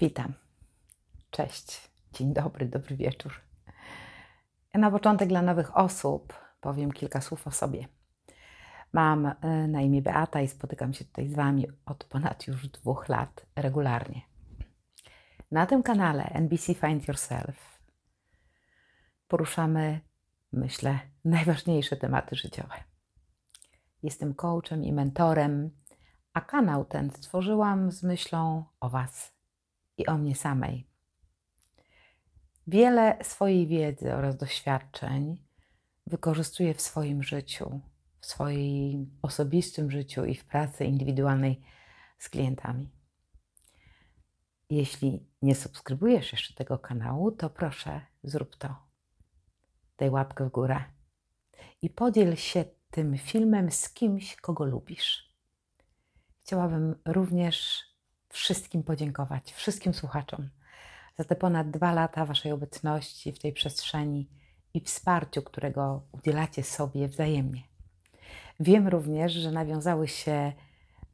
Witam. Cześć. Dzień dobry, dobry wieczór. Na początek dla nowych osób powiem kilka słów o sobie. Mam e, na imię Beata i spotykam się tutaj z Wami od ponad już dwóch lat regularnie. Na tym kanale NBC Find Yourself poruszamy, myślę, najważniejsze tematy życiowe. Jestem coachem i mentorem, a kanał ten stworzyłam z myślą o Was i o mnie samej. Wiele swojej wiedzy oraz doświadczeń wykorzystuję w swoim życiu, w swoim osobistym życiu i w pracy indywidualnej z klientami. Jeśli nie subskrybujesz jeszcze tego kanału, to proszę zrób to. Daj łapkę w górę i podziel się tym filmem z kimś, kogo lubisz. Chciałabym również wszystkim podziękować, wszystkim słuchaczom za te ponad dwa lata Waszej obecności w tej przestrzeni i wsparciu, którego udzielacie sobie wzajemnie. Wiem również, że nawiązały się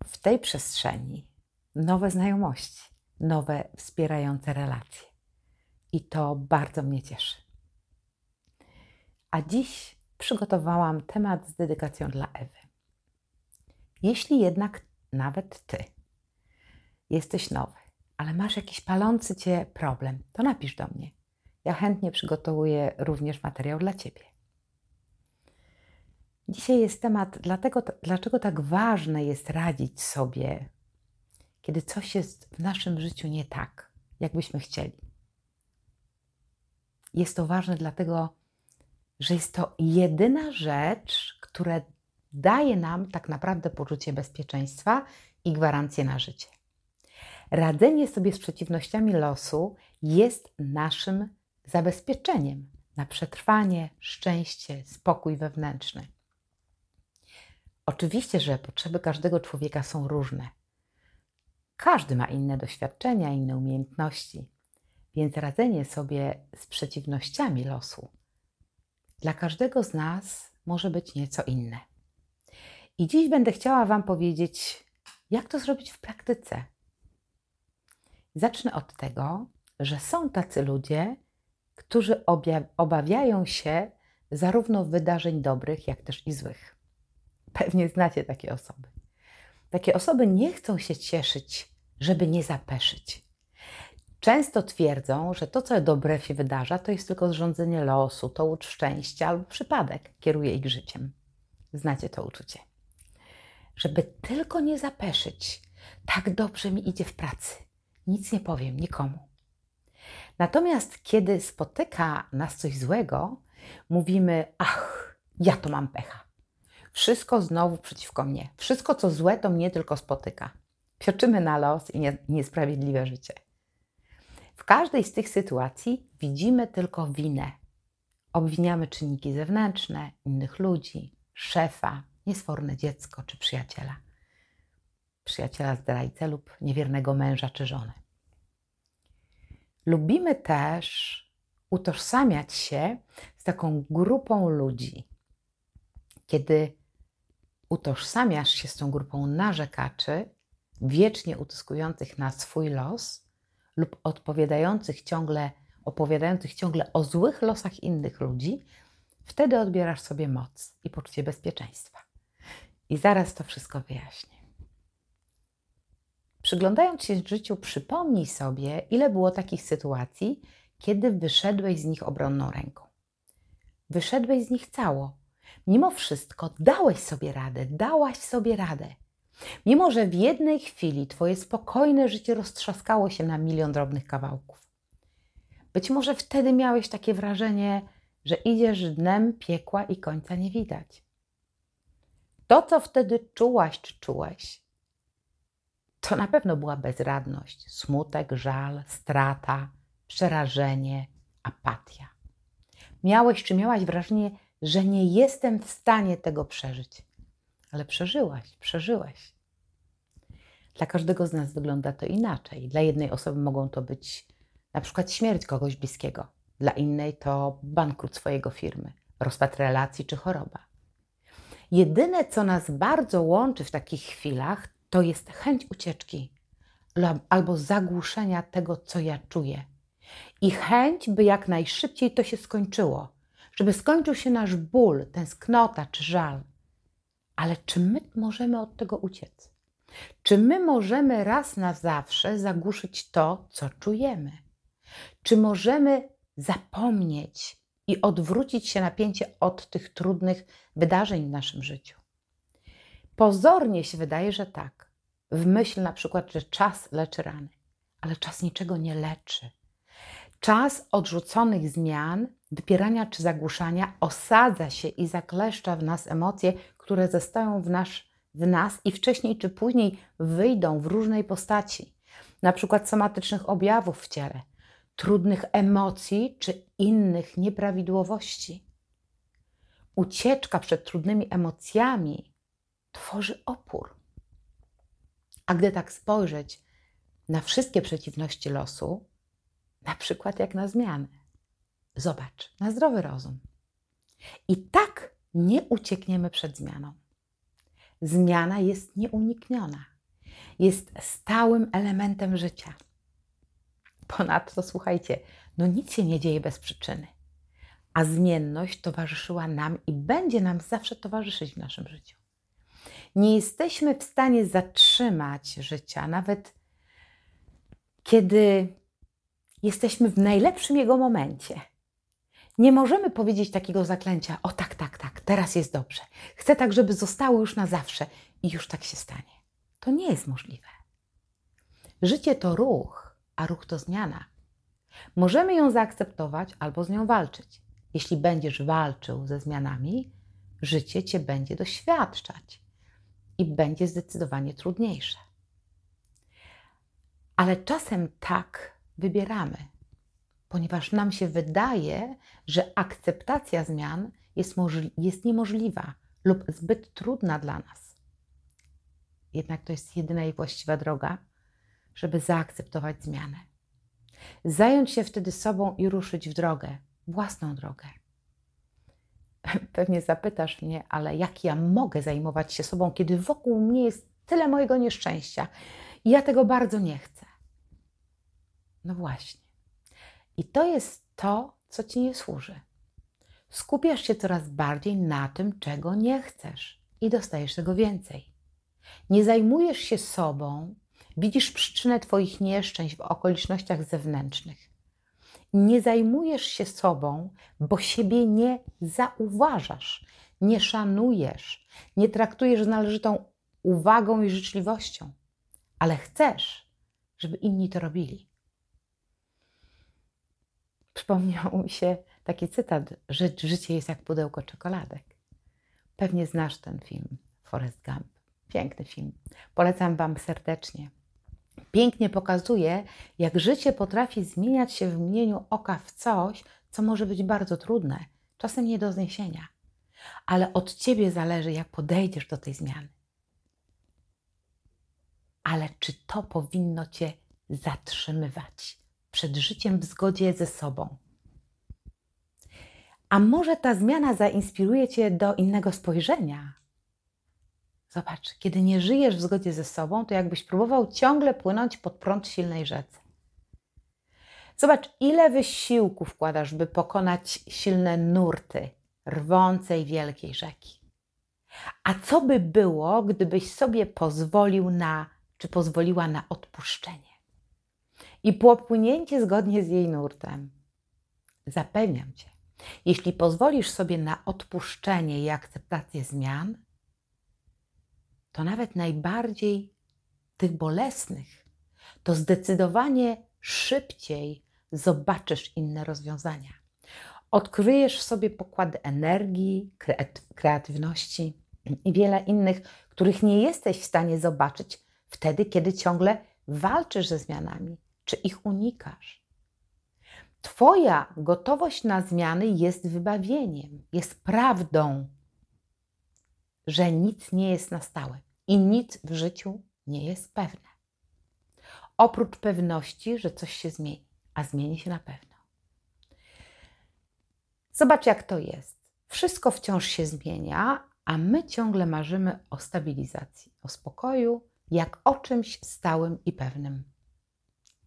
w tej przestrzeni nowe znajomości, nowe wspierające relacje. I to bardzo mnie cieszy. A dziś przygotowałam temat z dedykacją dla Ewy. Jeśli jednak nawet Ty jesteś nowy, ale masz jakiś palący Cię problem, to napisz do mnie. Ja chętnie przygotowuję również materiał dla Ciebie. Dzisiaj jest temat, dlatego, dlaczego tak ważne jest radzić sobie, kiedy coś jest w naszym życiu nie tak, jakbyśmy chcieli. Jest to ważne dlatego, że jest to jedyna rzecz, która daje nam tak naprawdę poczucie bezpieczeństwa i gwarancję na życie. Radzenie sobie z przeciwnościami losu jest naszym zabezpieczeniem na przetrwanie, szczęście, spokój wewnętrzny. Oczywiście, że potrzeby każdego człowieka są różne. Każdy ma inne doświadczenia, inne umiejętności, więc radzenie sobie z przeciwnościami losu dla każdego z nas może być nieco inne. I dziś będę chciała Wam powiedzieć, jak to zrobić w praktyce. Zacznę od tego, że są tacy ludzie, którzy obawiają się zarówno wydarzeń dobrych, jak też i złych. Pewnie znacie takie osoby. Takie osoby nie chcą się cieszyć, żeby nie zapeszyć. Często twierdzą, że to, co dobre się wydarza, to jest tylko zrządzenie losu, to łódź szczęścia albo przypadek kieruje ich życiem. Znacie to uczucie. Żeby tylko nie zapeszyć, tak dobrze mi idzie w pracy. Nic nie powiem nikomu. Natomiast kiedy spotyka nas coś złego, mówimy: Ach, ja to mam pecha. Wszystko znowu przeciwko mnie. Wszystko, co złe, to mnie tylko spotyka. Pioczymy na los i nie, niesprawiedliwe życie. W każdej z tych sytuacji widzimy tylko winę. Obwiniamy czynniki zewnętrzne, innych ludzi, szefa, niesforne dziecko czy przyjaciela. Przyjaciela zdrajcę lub niewiernego męża czy żonę. Lubimy też utożsamiać się z taką grupą ludzi. Kiedy utożsamiasz się z tą grupą narzekaczy, wiecznie utyskujących na swój los lub odpowiadających ciągle, opowiadających ciągle o złych losach innych ludzi, wtedy odbierasz sobie moc i poczucie bezpieczeństwa. I zaraz to wszystko wyjaśnię. Przyglądając się życiu, przypomnij sobie, ile było takich sytuacji, kiedy wyszedłeś z nich obronną ręką. Wyszedłeś z nich cało. Mimo wszystko dałeś sobie radę, dałaś sobie radę. Mimo, że w jednej chwili Twoje spokojne życie roztrzaskało się na milion drobnych kawałków. Być może wtedy miałeś takie wrażenie, że idziesz dnem piekła i końca nie widać. To, co wtedy czułaś czy czułeś, to na pewno była bezradność, smutek, żal, strata, przerażenie, apatia. Miałeś czy miałaś wrażenie, że nie jestem w stanie tego przeżyć, ale przeżyłaś, przeżyłeś. Dla każdego z nas wygląda to inaczej. Dla jednej osoby mogą to być na przykład śmierć kogoś bliskiego, dla innej to bankrut swojego firmy, rozpad relacji czy choroba. Jedyne, co nas bardzo łączy w takich chwilach, to jest chęć ucieczki, albo zagłuszenia tego, co ja czuję. I chęć, by jak najszybciej to się skończyło, żeby skończył się nasz ból, tęsknota czy żal. Ale czy my możemy od tego uciec? Czy my możemy raz na zawsze zagłuszyć to, co czujemy? Czy możemy zapomnieć i odwrócić się napięcie od tych trudnych wydarzeń w naszym życiu? Pozornie się wydaje, że tak. W myśl na przykład, że czas leczy rany, ale czas niczego nie leczy. Czas odrzuconych zmian, wypierania czy zagłuszania osadza się i zakleszcza w nas emocje, które zostają w, nasz, w nas i wcześniej czy później wyjdą w różnej postaci, na przykład somatycznych objawów w ciele, trudnych emocji czy innych nieprawidłowości. Ucieczka przed trudnymi emocjami tworzy opór. A gdy tak spojrzeć na wszystkie przeciwności losu, na przykład jak na zmianę, zobacz, na zdrowy rozum. I tak nie uciekniemy przed zmianą. Zmiana jest nieunikniona, jest stałym elementem życia. Ponadto, słuchajcie, no nic się nie dzieje bez przyczyny, a zmienność towarzyszyła nam i będzie nam zawsze towarzyszyć w naszym życiu. Nie jesteśmy w stanie zatrzymać życia, nawet kiedy jesteśmy w najlepszym jego momencie. Nie możemy powiedzieć takiego zaklęcia: O tak, tak, tak, teraz jest dobrze. Chcę tak, żeby zostało już na zawsze i już tak się stanie. To nie jest możliwe. Życie to ruch, a ruch to zmiana. Możemy ją zaakceptować albo z nią walczyć. Jeśli będziesz walczył ze zmianami, życie cię będzie doświadczać i będzie zdecydowanie trudniejsze. Ale czasem tak wybieramy, ponieważ nam się wydaje, że akceptacja zmian jest, jest niemożliwa lub zbyt trudna dla nas. Jednak to jest jedyna i właściwa droga, żeby zaakceptować zmianę. Zająć się wtedy sobą i ruszyć w drogę, własną drogę. Pewnie zapytasz mnie, ale jak ja mogę zajmować się sobą, kiedy wokół mnie jest tyle mojego nieszczęścia i ja tego bardzo nie chcę? No właśnie. I to jest to, co ci nie służy. Skupiasz się coraz bardziej na tym, czego nie chcesz i dostajesz tego więcej. Nie zajmujesz się sobą, widzisz przyczynę Twoich nieszczęść w okolicznościach zewnętrznych nie zajmujesz się sobą, bo siebie nie zauważasz, nie szanujesz, nie traktujesz z należytą uwagą i życzliwością, ale chcesz, żeby inni to robili. Przypomniał mi się taki cytat, że życie jest jak pudełko czekoladek. Pewnie znasz ten film, Forrest Gump. Piękny film. Polecam Wam serdecznie pięknie pokazuje, jak życie potrafi zmieniać się w mgnieniu oka w coś, co może być bardzo trudne, czasem nie do zniesienia. Ale od ciebie zależy, jak podejdziesz do tej zmiany. Ale czy to powinno cię zatrzymywać przed życiem w zgodzie ze sobą? A może ta zmiana zainspiruje cię do innego spojrzenia, Zobacz, kiedy nie żyjesz w zgodzie ze sobą, to jakbyś próbował ciągle płynąć pod prąd silnej rzece. Zobacz, ile wysiłku wkładasz, by pokonać silne nurty rwącej wielkiej rzeki. A co by było, gdybyś sobie pozwolił na, czy pozwoliła na odpuszczenie i popłynięcie zgodnie z jej nurtem? Zapewniam cię, jeśli pozwolisz sobie na odpuszczenie i akceptację zmian, to nawet najbardziej tych bolesnych, to zdecydowanie szybciej zobaczysz inne rozwiązania. Odkryjesz w sobie pokłady energii, kreatywności i wiele innych, których nie jesteś w stanie zobaczyć wtedy, kiedy ciągle walczysz ze zmianami czy ich unikasz. Twoja gotowość na zmiany jest wybawieniem, jest prawdą, że nic nie jest na stałe i nic w życiu nie jest pewne. Oprócz pewności, że coś się zmieni, a zmieni się na pewno. Zobacz, jak to jest. Wszystko wciąż się zmienia, a my ciągle marzymy o stabilizacji, o spokoju, jak o czymś stałym i pewnym.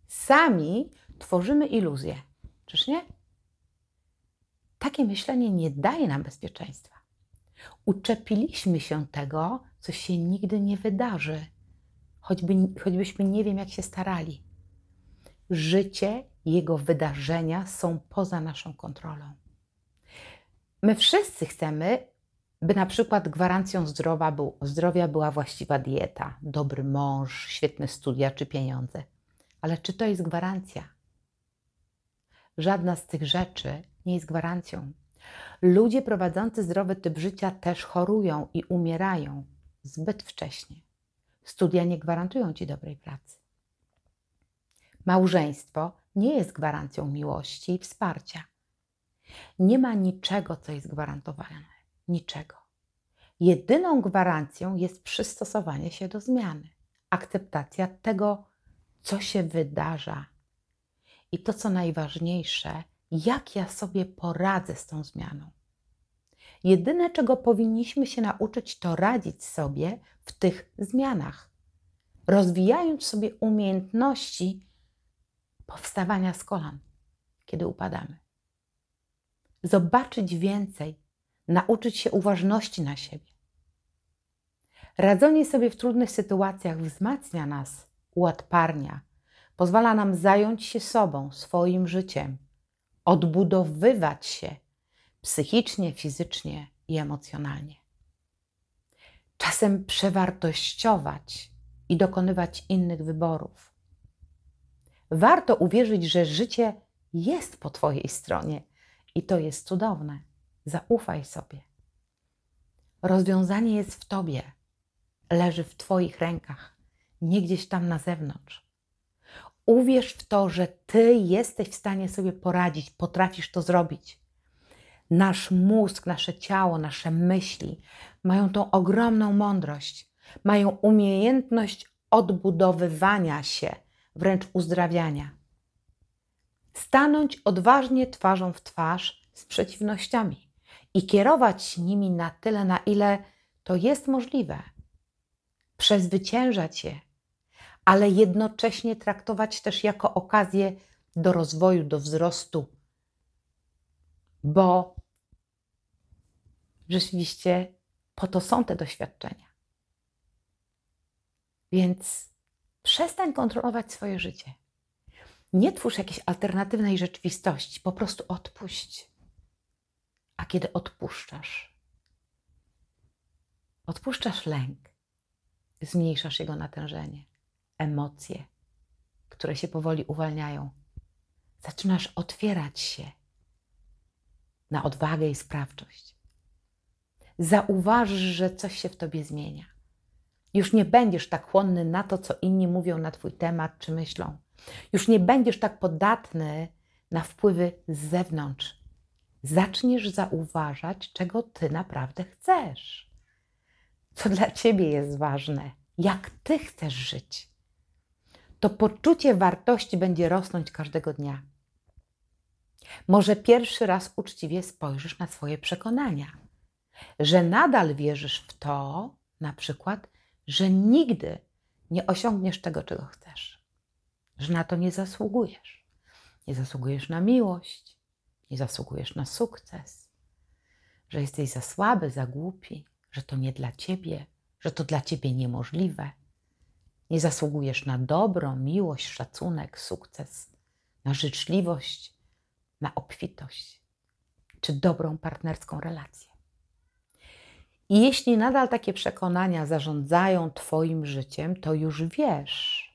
Sami tworzymy iluzję. Czyż nie? Takie myślenie nie daje nam bezpieczeństwa. Uczepiliśmy się tego, co się nigdy nie wydarzy, choćby, choćbyśmy nie wiem, jak się starali. Życie, jego wydarzenia są poza naszą kontrolą. My wszyscy chcemy, by na przykład gwarancją zdrowia, był, zdrowia była właściwa dieta, dobry mąż, świetne studia czy pieniądze. Ale czy to jest gwarancja? Żadna z tych rzeczy nie jest gwarancją. Ludzie prowadzący zdrowy typ życia też chorują i umierają zbyt wcześnie. Studia nie gwarantują ci dobrej pracy. Małżeństwo nie jest gwarancją miłości i wsparcia. Nie ma niczego, co jest gwarantowane. Niczego. Jedyną gwarancją jest przystosowanie się do zmiany, akceptacja tego, co się wydarza. I to, co najważniejsze, jak ja sobie poradzę z tą zmianą. Jedyne, czego powinniśmy się nauczyć, to radzić sobie w tych zmianach, rozwijając sobie umiejętności powstawania z kolan, kiedy upadamy. Zobaczyć więcej, nauczyć się uważności na siebie. Radzenie sobie w trudnych sytuacjach wzmacnia nas, ułatparnia, pozwala nam zająć się sobą, swoim życiem odbudowywać się psychicznie, fizycznie i emocjonalnie. Czasem przewartościować i dokonywać innych wyborów. Warto uwierzyć, że życie jest po Twojej stronie i to jest cudowne. Zaufaj sobie. Rozwiązanie jest w Tobie, leży w Twoich rękach, nie gdzieś tam na zewnątrz. Uwierz w to, że ty jesteś w stanie sobie poradzić, potrafisz to zrobić. Nasz mózg, nasze ciało, nasze myśli mają tą ogromną mądrość, mają umiejętność odbudowywania się, wręcz uzdrawiania. Stanąć odważnie twarzą w twarz z przeciwnościami i kierować nimi na tyle, na ile to jest możliwe. Przezwyciężać je ale jednocześnie traktować też jako okazję do rozwoju, do wzrostu, bo rzeczywiście po to są te doświadczenia. Więc przestań kontrolować swoje życie. Nie twórz jakiejś alternatywnej rzeczywistości, po prostu odpuść. A kiedy odpuszczasz, odpuszczasz lęk, zmniejszasz jego natężenie emocje, które się powoli uwalniają. Zaczynasz otwierać się na odwagę i sprawczość. Zauważysz, że coś się w tobie zmienia. Już nie będziesz tak chłonny na to, co inni mówią na Twój temat czy myślą. Już nie będziesz tak podatny na wpływy z zewnątrz. Zaczniesz zauważać, czego Ty naprawdę chcesz. Co dla Ciebie jest ważne, jak Ty chcesz żyć to poczucie wartości będzie rosnąć każdego dnia. Może pierwszy raz uczciwie spojrzysz na swoje przekonania, że nadal wierzysz w to, na przykład, że nigdy nie osiągniesz tego, czego chcesz, że na to nie zasługujesz. Nie zasługujesz na miłość, nie zasługujesz na sukces, że jesteś za słaby, za głupi, że to nie dla ciebie, że to dla ciebie niemożliwe nie zasługujesz na dobro, miłość, szacunek, sukces, na życzliwość, na obfitość czy dobrą partnerską relację. I jeśli nadal takie przekonania zarządzają Twoim życiem, to już wiesz,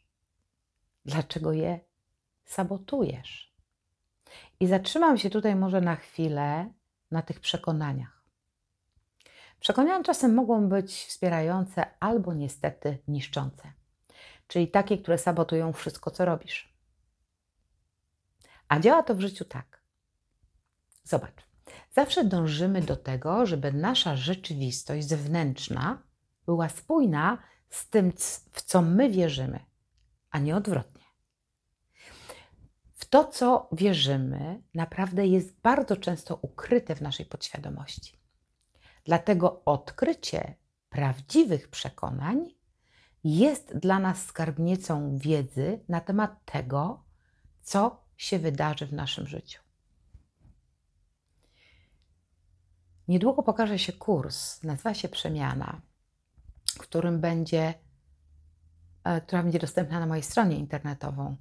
dlaczego je sabotujesz. I zatrzymam się tutaj może na chwilę na tych przekonaniach. Przekonania czasem mogą być wspierające albo niestety niszczące czyli takie, które sabotują wszystko, co robisz. A działa to w życiu tak. Zobacz, zawsze dążymy do tego, żeby nasza rzeczywistość zewnętrzna była spójna z tym, w co my wierzymy, a nie odwrotnie. W to, co wierzymy, naprawdę jest bardzo często ukryte w naszej podświadomości. Dlatego odkrycie prawdziwych przekonań jest dla nas skarbnicą wiedzy na temat tego, co się wydarzy w naszym życiu. Niedługo pokaże się kurs, nazywa się Przemiana, w którym będzie, e, która będzie dostępna na mojej stronie internetową.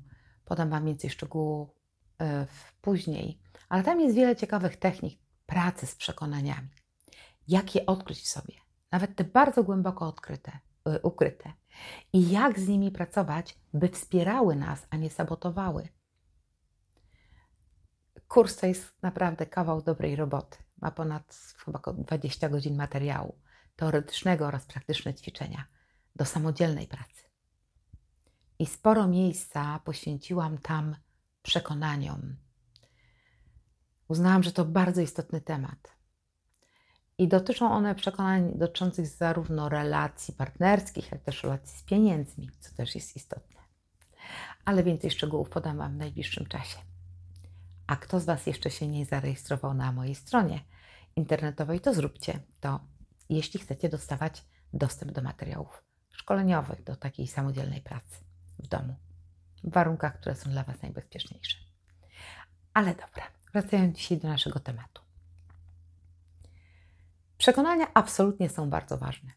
Podam Wam więcej szczegółów e, później, ale tam jest wiele ciekawych technik pracy z przekonaniami. Jak je odkryć w sobie, nawet te bardzo głęboko odkryte, e, ukryte. I jak z nimi pracować, by wspierały nas, a nie sabotowały. Kurs to jest naprawdę kawał dobrej roboty. Ma ponad chyba 20 godzin materiału teoretycznego oraz praktyczne ćwiczenia do samodzielnej pracy. I sporo miejsca poświęciłam tam przekonaniom. Uznałam, że to bardzo istotny temat. I dotyczą one przekonań dotyczących zarówno relacji partnerskich, jak też relacji z pieniędzmi, co też jest istotne. Ale więcej szczegółów podam Wam w najbliższym czasie. A kto z Was jeszcze się nie zarejestrował na mojej stronie internetowej, to zróbcie to, jeśli chcecie dostawać dostęp do materiałów szkoleniowych, do takiej samodzielnej pracy w domu, w warunkach, które są dla Was najbezpieczniejsze. Ale dobra, wracając dzisiaj do naszego tematu. Przekonania absolutnie są bardzo ważne.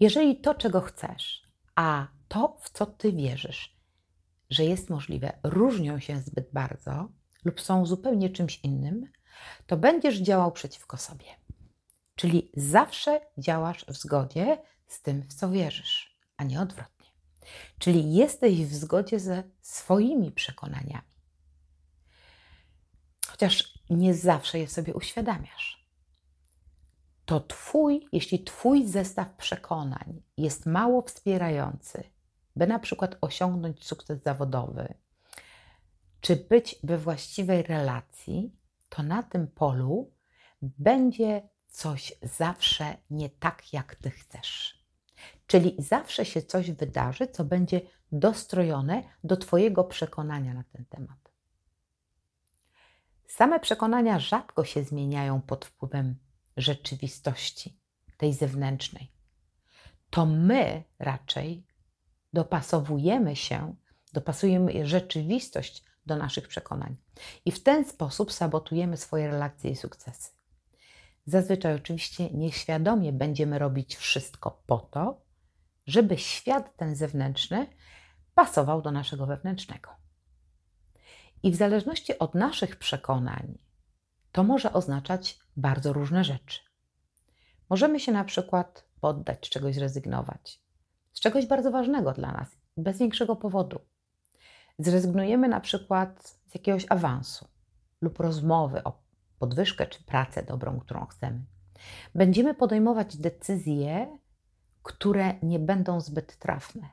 Jeżeli to, czego chcesz, a to, w co ty wierzysz, że jest możliwe, różnią się zbyt bardzo lub są zupełnie czymś innym, to będziesz działał przeciwko sobie. Czyli zawsze działasz w zgodzie z tym, w co wierzysz, a nie odwrotnie. Czyli jesteś w zgodzie ze swoimi przekonaniami. Chociaż nie zawsze je sobie uświadamiasz. To twój, jeśli twój zestaw przekonań jest mało wspierający, by na przykład osiągnąć sukces zawodowy, czy być we właściwej relacji, to na tym polu będzie coś zawsze nie tak, jak ty chcesz. Czyli zawsze się coś wydarzy, co będzie dostrojone do Twojego przekonania na ten temat. Same przekonania rzadko się zmieniają pod wpływem rzeczywistości, tej zewnętrznej. To my raczej dopasowujemy się, dopasujemy rzeczywistość do naszych przekonań i w ten sposób sabotujemy swoje relacje i sukcesy. Zazwyczaj oczywiście nieświadomie będziemy robić wszystko po to, żeby świat ten zewnętrzny pasował do naszego wewnętrznego. I w zależności od naszych przekonań, to może oznaczać bardzo różne rzeczy. Możemy się na przykład poddać, czegoś zrezygnować, z czegoś bardzo ważnego dla nas, bez większego powodu. Zrezygnujemy na przykład z jakiegoś awansu lub rozmowy o podwyżkę czy pracę dobrą, którą chcemy. Będziemy podejmować decyzje, które nie będą zbyt trafne.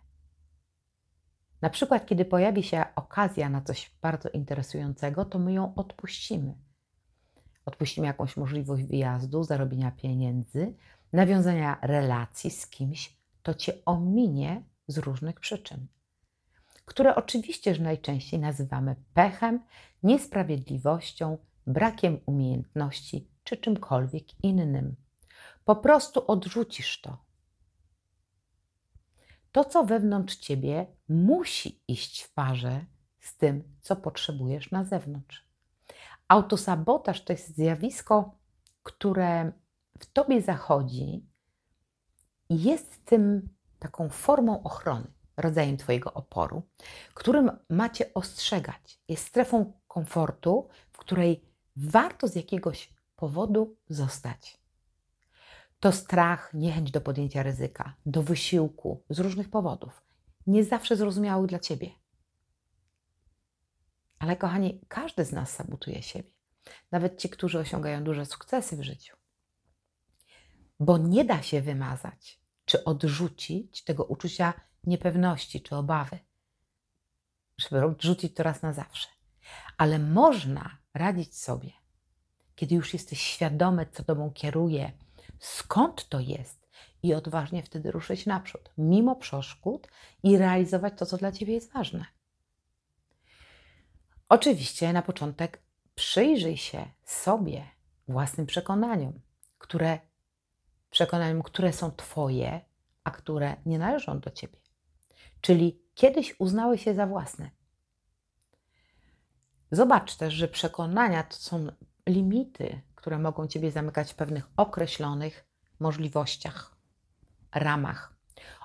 Na przykład, kiedy pojawi się okazja na coś bardzo interesującego, to my ją odpuścimy. Odpuścimy jakąś możliwość wyjazdu, zarobienia pieniędzy, nawiązania relacji z kimś, to cię ominie z różnych przyczyn, które oczywiście, że najczęściej nazywamy pechem, niesprawiedliwością, brakiem umiejętności czy czymkolwiek innym. Po prostu odrzucisz to. To, co wewnątrz ciebie, musi iść w parze z tym, co potrzebujesz na zewnątrz. Autosabotaż to jest zjawisko, które w tobie zachodzi i jest tym taką formą ochrony, rodzajem twojego oporu, którym macie ostrzegać. Jest strefą komfortu, w której warto z jakiegoś powodu zostać. To strach, niechęć do podjęcia ryzyka, do wysiłku z różnych powodów, nie zawsze zrozumiały dla ciebie. Ale kochani, każdy z nas sabotuje siebie, nawet ci, którzy osiągają duże sukcesy w życiu. Bo nie da się wymazać czy odrzucić tego uczucia niepewności czy obawy, żeby odrzucić to raz na zawsze. Ale można radzić sobie, kiedy już jesteś świadomy, co tobą kieruje, skąd to jest i odważnie wtedy ruszyć naprzód, mimo przeszkód i realizować to, co dla ciebie jest ważne. Oczywiście na początek przyjrzyj się sobie, własnym przekonaniom, które, przekonaniom, które są twoje, a które nie należą do ciebie. czyli kiedyś uznałeś je za własne. Zobacz też, że przekonania to są limity, które mogą Ciebie zamykać w pewnych określonych możliwościach, ramach.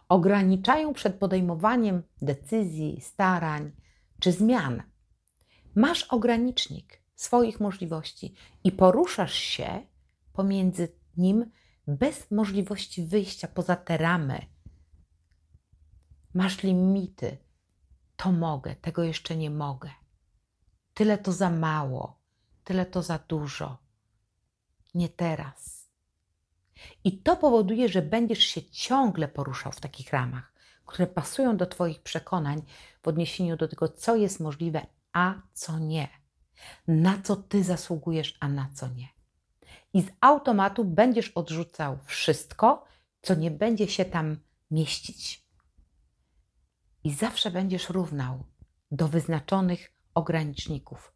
Ograniczają przed podejmowaniem decyzji, starań czy zmian. Masz ogranicznik swoich możliwości i poruszasz się pomiędzy nim bez możliwości wyjścia poza te ramy. Masz limity. To mogę, tego jeszcze nie mogę. Tyle to za mało, tyle to za dużo. Nie teraz. I to powoduje, że będziesz się ciągle poruszał w takich ramach, które pasują do Twoich przekonań w odniesieniu do tego, co jest możliwe, a co nie. Na co Ty zasługujesz, a na co nie. I z automatu będziesz odrzucał wszystko, co nie będzie się tam mieścić. I zawsze będziesz równał do wyznaczonych ograniczników.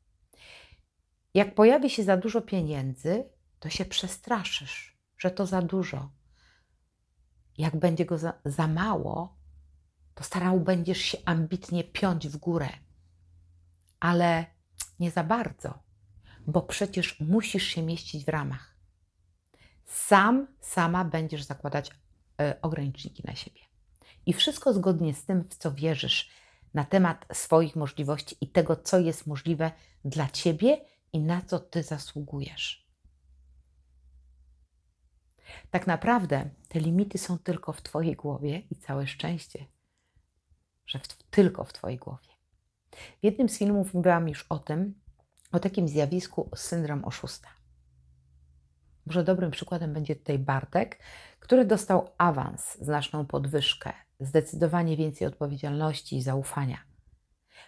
Jak pojawi się za dużo pieniędzy, to się przestraszysz, że to za dużo. Jak będzie go za, za mało, to starał będziesz się ambitnie piąć w górę. Ale nie za bardzo, bo przecież musisz się mieścić w ramach. Sam, sama będziesz zakładać y, ograniczniki na siebie. I wszystko zgodnie z tym, w co wierzysz, na temat swoich możliwości i tego, co jest możliwe dla ciebie i na co ty zasługujesz. Tak naprawdę te limity są tylko w Twojej głowie i całe szczęście, że w, tylko w Twojej głowie. W jednym z filmów mówiłam już o tym, o takim zjawisku syndrom oszusta. Może dobrym przykładem będzie tutaj Bartek, który dostał awans, znaczną podwyżkę, zdecydowanie więcej odpowiedzialności i zaufania.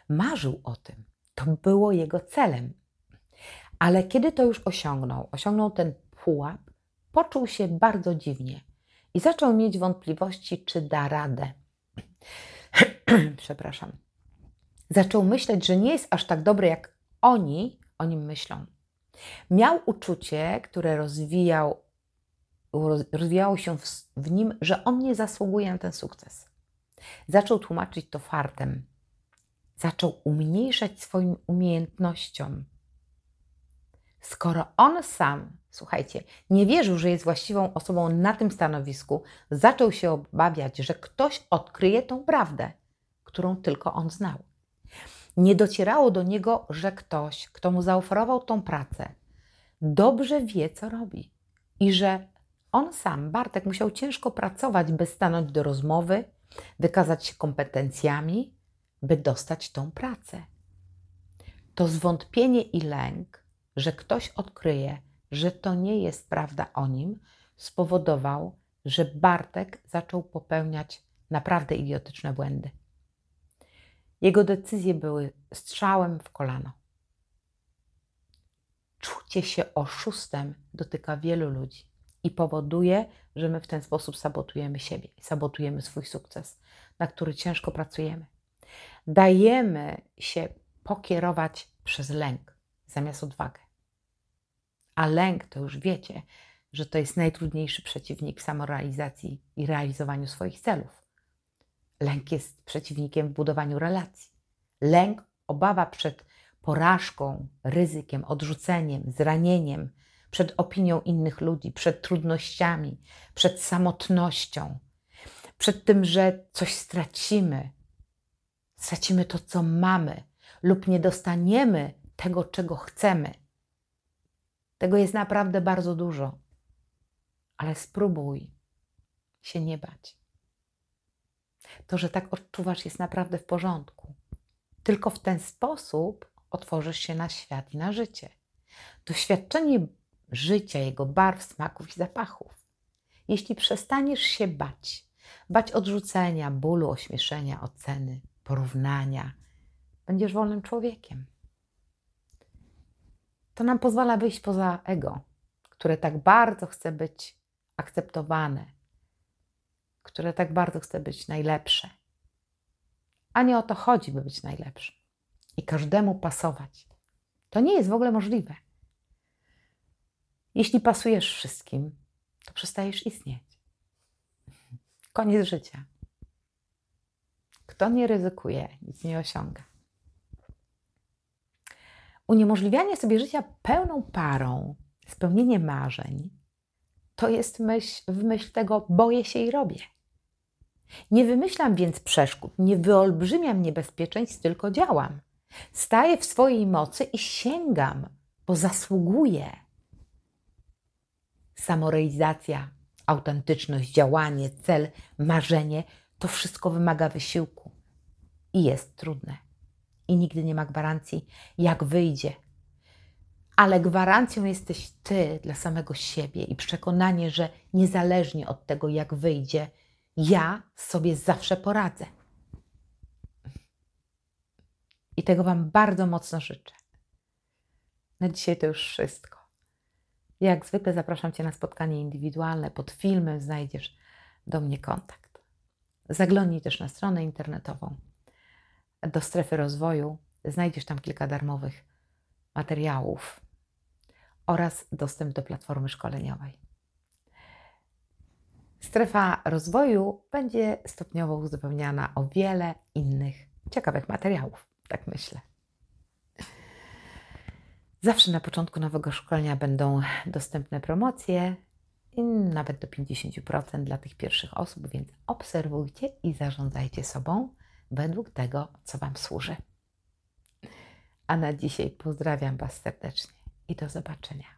Marzył o tym, to było jego celem. Ale kiedy to już osiągnął, osiągnął ten pułap, poczuł się bardzo dziwnie i zaczął mieć wątpliwości, czy da radę. Przepraszam. Zaczął myśleć, że nie jest aż tak dobry, jak oni o nim myślą. Miał uczucie, które rozwijał, rozwijało się w, w nim, że on nie zasługuje na ten sukces. Zaczął tłumaczyć to fartem. Zaczął umniejszać swoim umiejętnościom. Skoro on sam, słuchajcie, nie wierzył, że jest właściwą osobą na tym stanowisku, zaczął się obawiać, że ktoś odkryje tą prawdę, którą tylko on znał. Nie docierało do niego, że ktoś, kto mu zaoferował tą pracę, dobrze wie, co robi i że on sam, Bartek, musiał ciężko pracować, by stanąć do rozmowy, wykazać się kompetencjami, by dostać tą pracę. To zwątpienie i lęk, że ktoś odkryje, że to nie jest prawda o nim, spowodował, że Bartek zaczął popełniać naprawdę idiotyczne błędy. Jego decyzje były strzałem w kolano. Czucie się oszustem dotyka wielu ludzi i powoduje, że my w ten sposób sabotujemy siebie, sabotujemy swój sukces, na który ciężko pracujemy. Dajemy się pokierować przez lęk zamiast odwagę. A lęk to już wiecie, że to jest najtrudniejszy przeciwnik samorealizacji i realizowaniu swoich celów. Lęk jest przeciwnikiem w budowaniu relacji. Lęk, obawa przed porażką, ryzykiem, odrzuceniem, zranieniem, przed opinią innych ludzi, przed trudnościami, przed samotnością, przed tym, że coś stracimy, stracimy to, co mamy, lub nie dostaniemy tego, czego chcemy. Tego jest naprawdę bardzo dużo, ale spróbuj się nie bać. To, że tak odczuwasz, jest naprawdę w porządku. Tylko w ten sposób otworzysz się na świat i na życie. Doświadczenie życia, jego barw, smaków i zapachów. Jeśli przestaniesz się bać, bać odrzucenia, bólu, ośmieszenia, oceny, porównania, będziesz wolnym człowiekiem. To nam pozwala wyjść poza ego, które tak bardzo chce być akceptowane, które tak bardzo chce być najlepsze. A nie o to chodzi, by być najlepszy i każdemu pasować. To nie jest w ogóle możliwe. Jeśli pasujesz wszystkim, to przestajesz istnieć. Koniec życia. Kto nie ryzykuje, nic nie osiąga. Uniemożliwianie sobie życia pełną parą, spełnienie marzeń, to jest myśl, w myśl tego boję się i robię. Nie wymyślam więc przeszkód, nie wyolbrzymiam niebezpieczeństw, tylko działam. Staję w swojej mocy i sięgam, bo zasługuję. Samorealizacja, autentyczność, działanie, cel, marzenie to wszystko wymaga wysiłku i jest trudne. I nigdy nie ma gwarancji, jak wyjdzie. Ale gwarancją jesteś ty dla samego siebie i przekonanie, że niezależnie od tego, jak wyjdzie, ja sobie zawsze poradzę. I tego Wam bardzo mocno życzę. Na dzisiaj to już wszystko. Jak zwykle zapraszam Cię na spotkanie indywidualne. Pod filmem znajdziesz do mnie kontakt. Zaglądnij też na stronę internetową do strefy rozwoju. Znajdziesz tam kilka darmowych materiałów oraz dostęp do platformy szkoleniowej. Strefa rozwoju będzie stopniowo uzupełniana o wiele innych ciekawych materiałów, tak myślę. Zawsze na początku nowego szkolenia będą dostępne promocje, nawet do 50% dla tych pierwszych osób, więc obserwujcie i zarządzajcie sobą według tego, co Wam służy. A na dzisiaj pozdrawiam Was serdecznie i do zobaczenia.